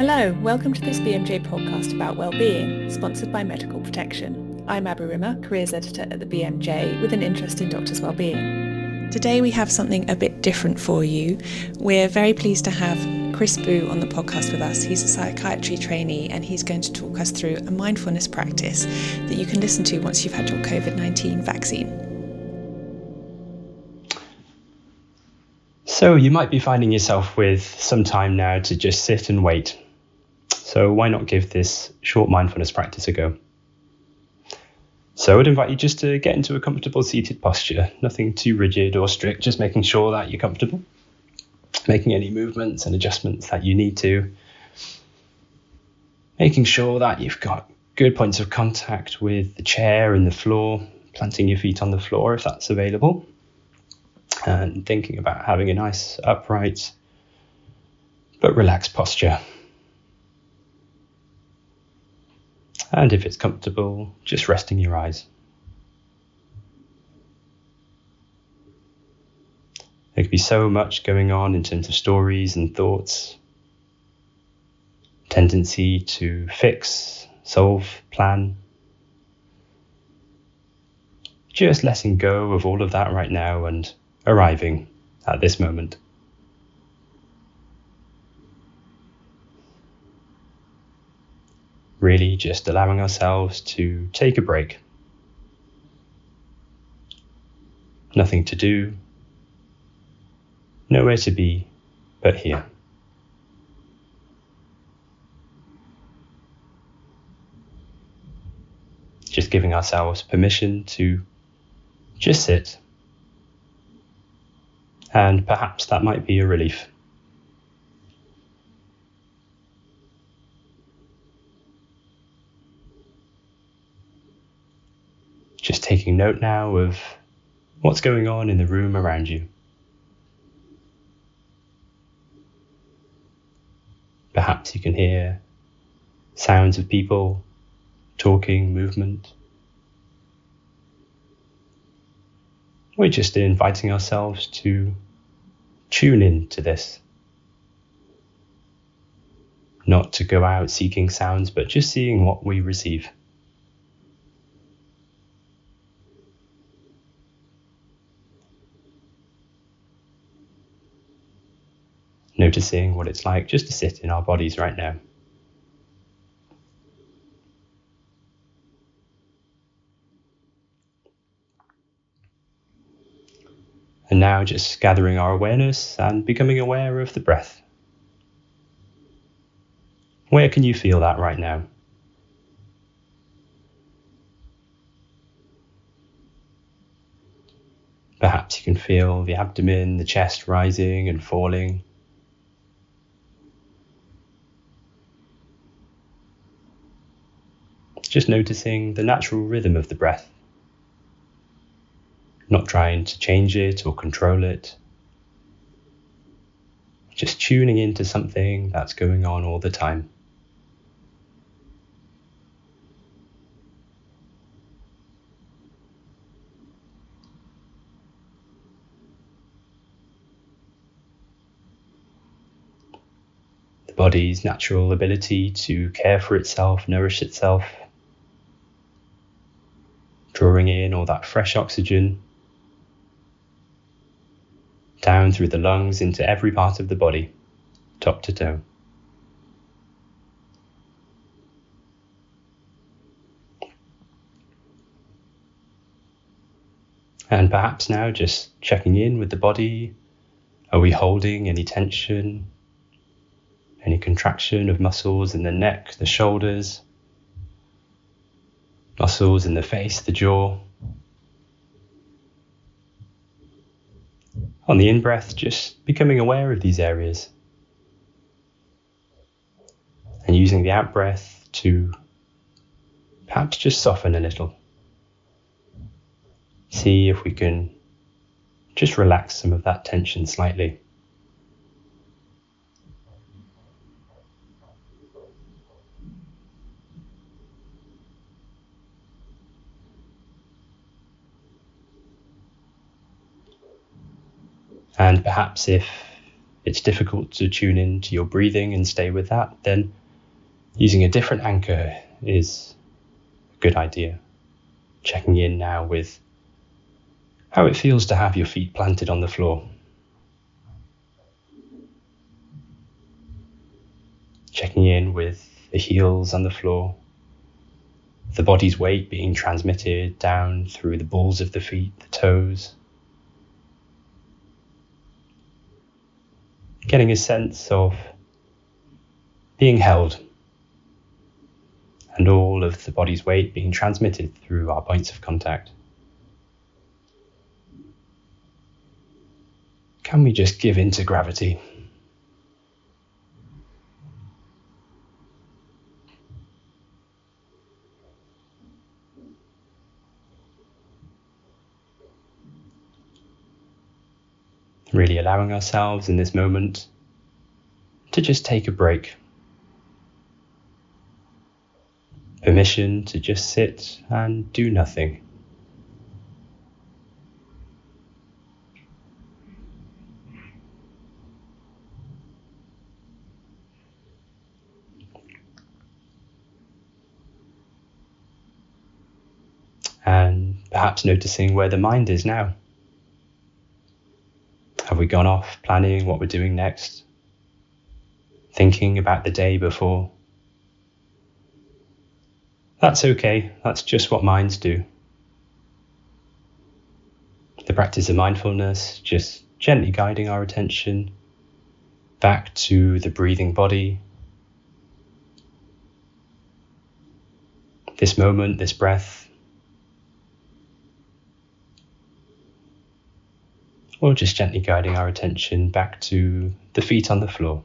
Hello, welcome to this BMJ podcast about well-being, sponsored by Medical Protection. I'm Abby Rimmer, careers editor at the BMJ with an interest in doctors' well-being. Today we have something a bit different for you. We're very pleased to have Chris Bu on the podcast with us. He's a psychiatry trainee and he's going to talk us through a mindfulness practice that you can listen to once you've had your COVID-19 vaccine. So you might be finding yourself with some time now to just sit and wait. So why not give this short mindfulness practice a go? So I would invite you just to get into a comfortable seated posture, nothing too rigid or strict, just making sure that you're comfortable, making any movements and adjustments that you need to, making sure that you've got good points of contact with the chair and the floor, planting your feet on the floor if that's available and thinking about having a nice upright but relaxed posture. And if it's comfortable, just resting your eyes. There could be so much going on in terms of stories and thoughts, tendency to fix, solve, plan. Just letting go of all of that right now and arriving at this moment. Really just allowing ourselves to take a break. Nothing to do, nowhere to be but here. Just giving ourselves permission to just sit and perhaps that might be a relief. Just taking note now of what's going on in the room around you. Perhaps you can hear sounds of people talking, movement. We're just inviting ourselves to tune in to this. Not to go out seeking sounds, but just seeing what we receive. Noticing what it's like just to sit in our bodies right now. And now just gathering our awareness and becoming aware of the breath. Where can you feel that right now? Perhaps you can feel the abdomen, the chest rising and falling. Just noticing the natural rhythm of the breath not trying to change it or control it. Just tuning into something that's going on all the time. The body's natural ability to care for itself, nourish itself, drawing in all that fresh oxygen down through the lungs into every part of the body, top to toe. And perhaps now just checking in with the body. Are we holding any tension? Any contraction of muscles in the neck, the shoulders, muscles in the face, the jaw? On the in breath, just becoming aware of these areas and using the out breath to perhaps just soften a little. See if we can just relax some of that tension slightly. And perhaps if it's difficult to tune in to your breathing and stay with that, then using a different anchor is a good idea. Checking in now with how it feels to have your feet planted on the floor. Checking in with the heels on the floor, the body's weight being transmitted down through the balls of the feet, the toes. Getting a sense of being held and all of the body's weight being transmitted through our points of contact. Can we just give in to gravity? Really allowing ourselves in this moment to just take a break. Permission to just sit and do nothing. And perhaps noticing where the mind is now. We gone off planning what we're doing next? Thinking about the day before? That's okay, that's just what minds do. The practice of mindfulness, just gently guiding our attention back to the breathing body. This moment, this breath, or just gently guiding our attention back to the feet on the floor.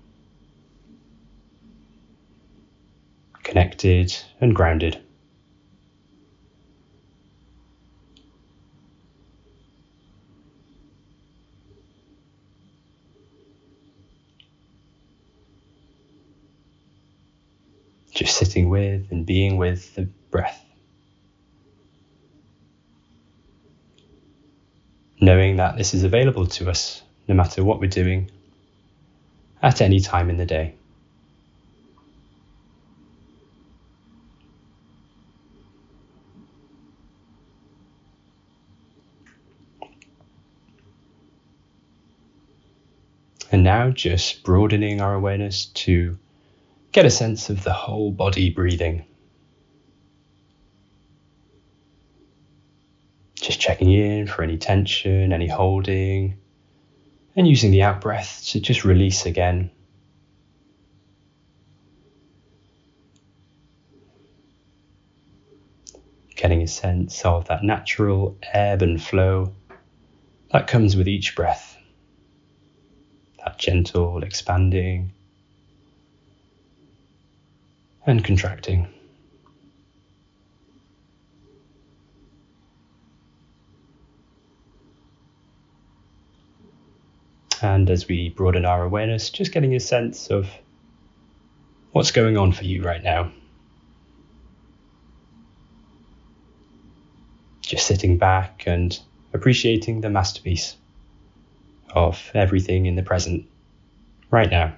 Connected and grounded. Just sitting with and being with the breath. Knowing that this is available to us no matter what we're doing at any time in the day. And now just broadening our awareness to get a sense of the whole body breathing. Just checking in for any tension, any holding, and using the out breath to just release again. Getting a sense of that natural ebb and flow that comes with each breath. That gentle expanding and contracting. And as we broaden our awareness, just getting a sense of what's going on for you right now. Just sitting back and appreciating the masterpiece of everything in the present right now.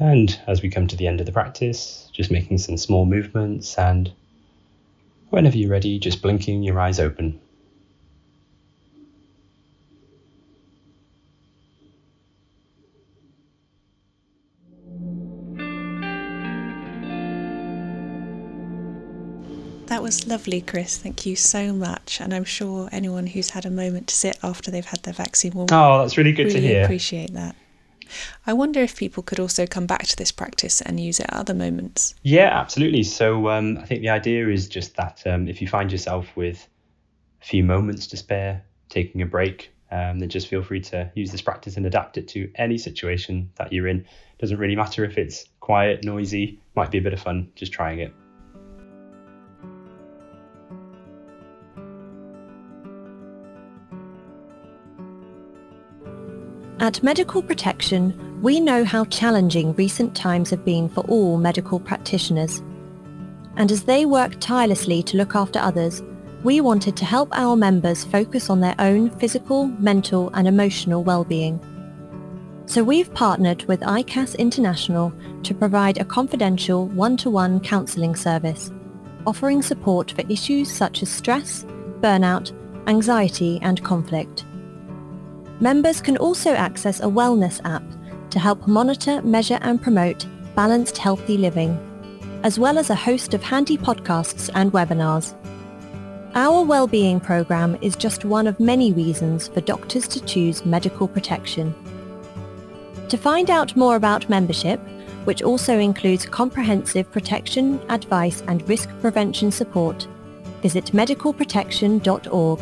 And as we come to the end of the practice, just making some small movements and whenever you're ready, just blinking your eyes open. That was lovely, Chris. Thank you so much. And I'm sure anyone who's had a moment to sit after they've had their vaccine will Oh, that's really good really to hear. appreciate that. I wonder if people could also come back to this practice and use it at other moments. Yeah, absolutely. So um, I think the idea is just that um, if you find yourself with a few moments to spare, taking a break, um, then just feel free to use this practice and adapt it to any situation that you're in. Doesn't really matter if it's quiet, noisy, might be a bit of fun just trying it. At Medical Protection, We know how challenging recent times have been for all medical practitioners. And as they work tirelessly to look after others, we wanted to help our members focus on their own physical, mental and emotional well-being. So we've partnered with ICAS International to provide a confidential one-to-one counselling service, offering support for issues such as stress, burnout, anxiety and conflict. Members can also access a wellness app to help monitor, measure and promote balanced healthy living, as well as a host of handy podcasts and webinars. Our Wellbeing Programme is just one of many reasons for doctors to choose medical protection. To find out more about membership, which also includes comprehensive protection, advice and risk prevention support, visit medicalprotection.org.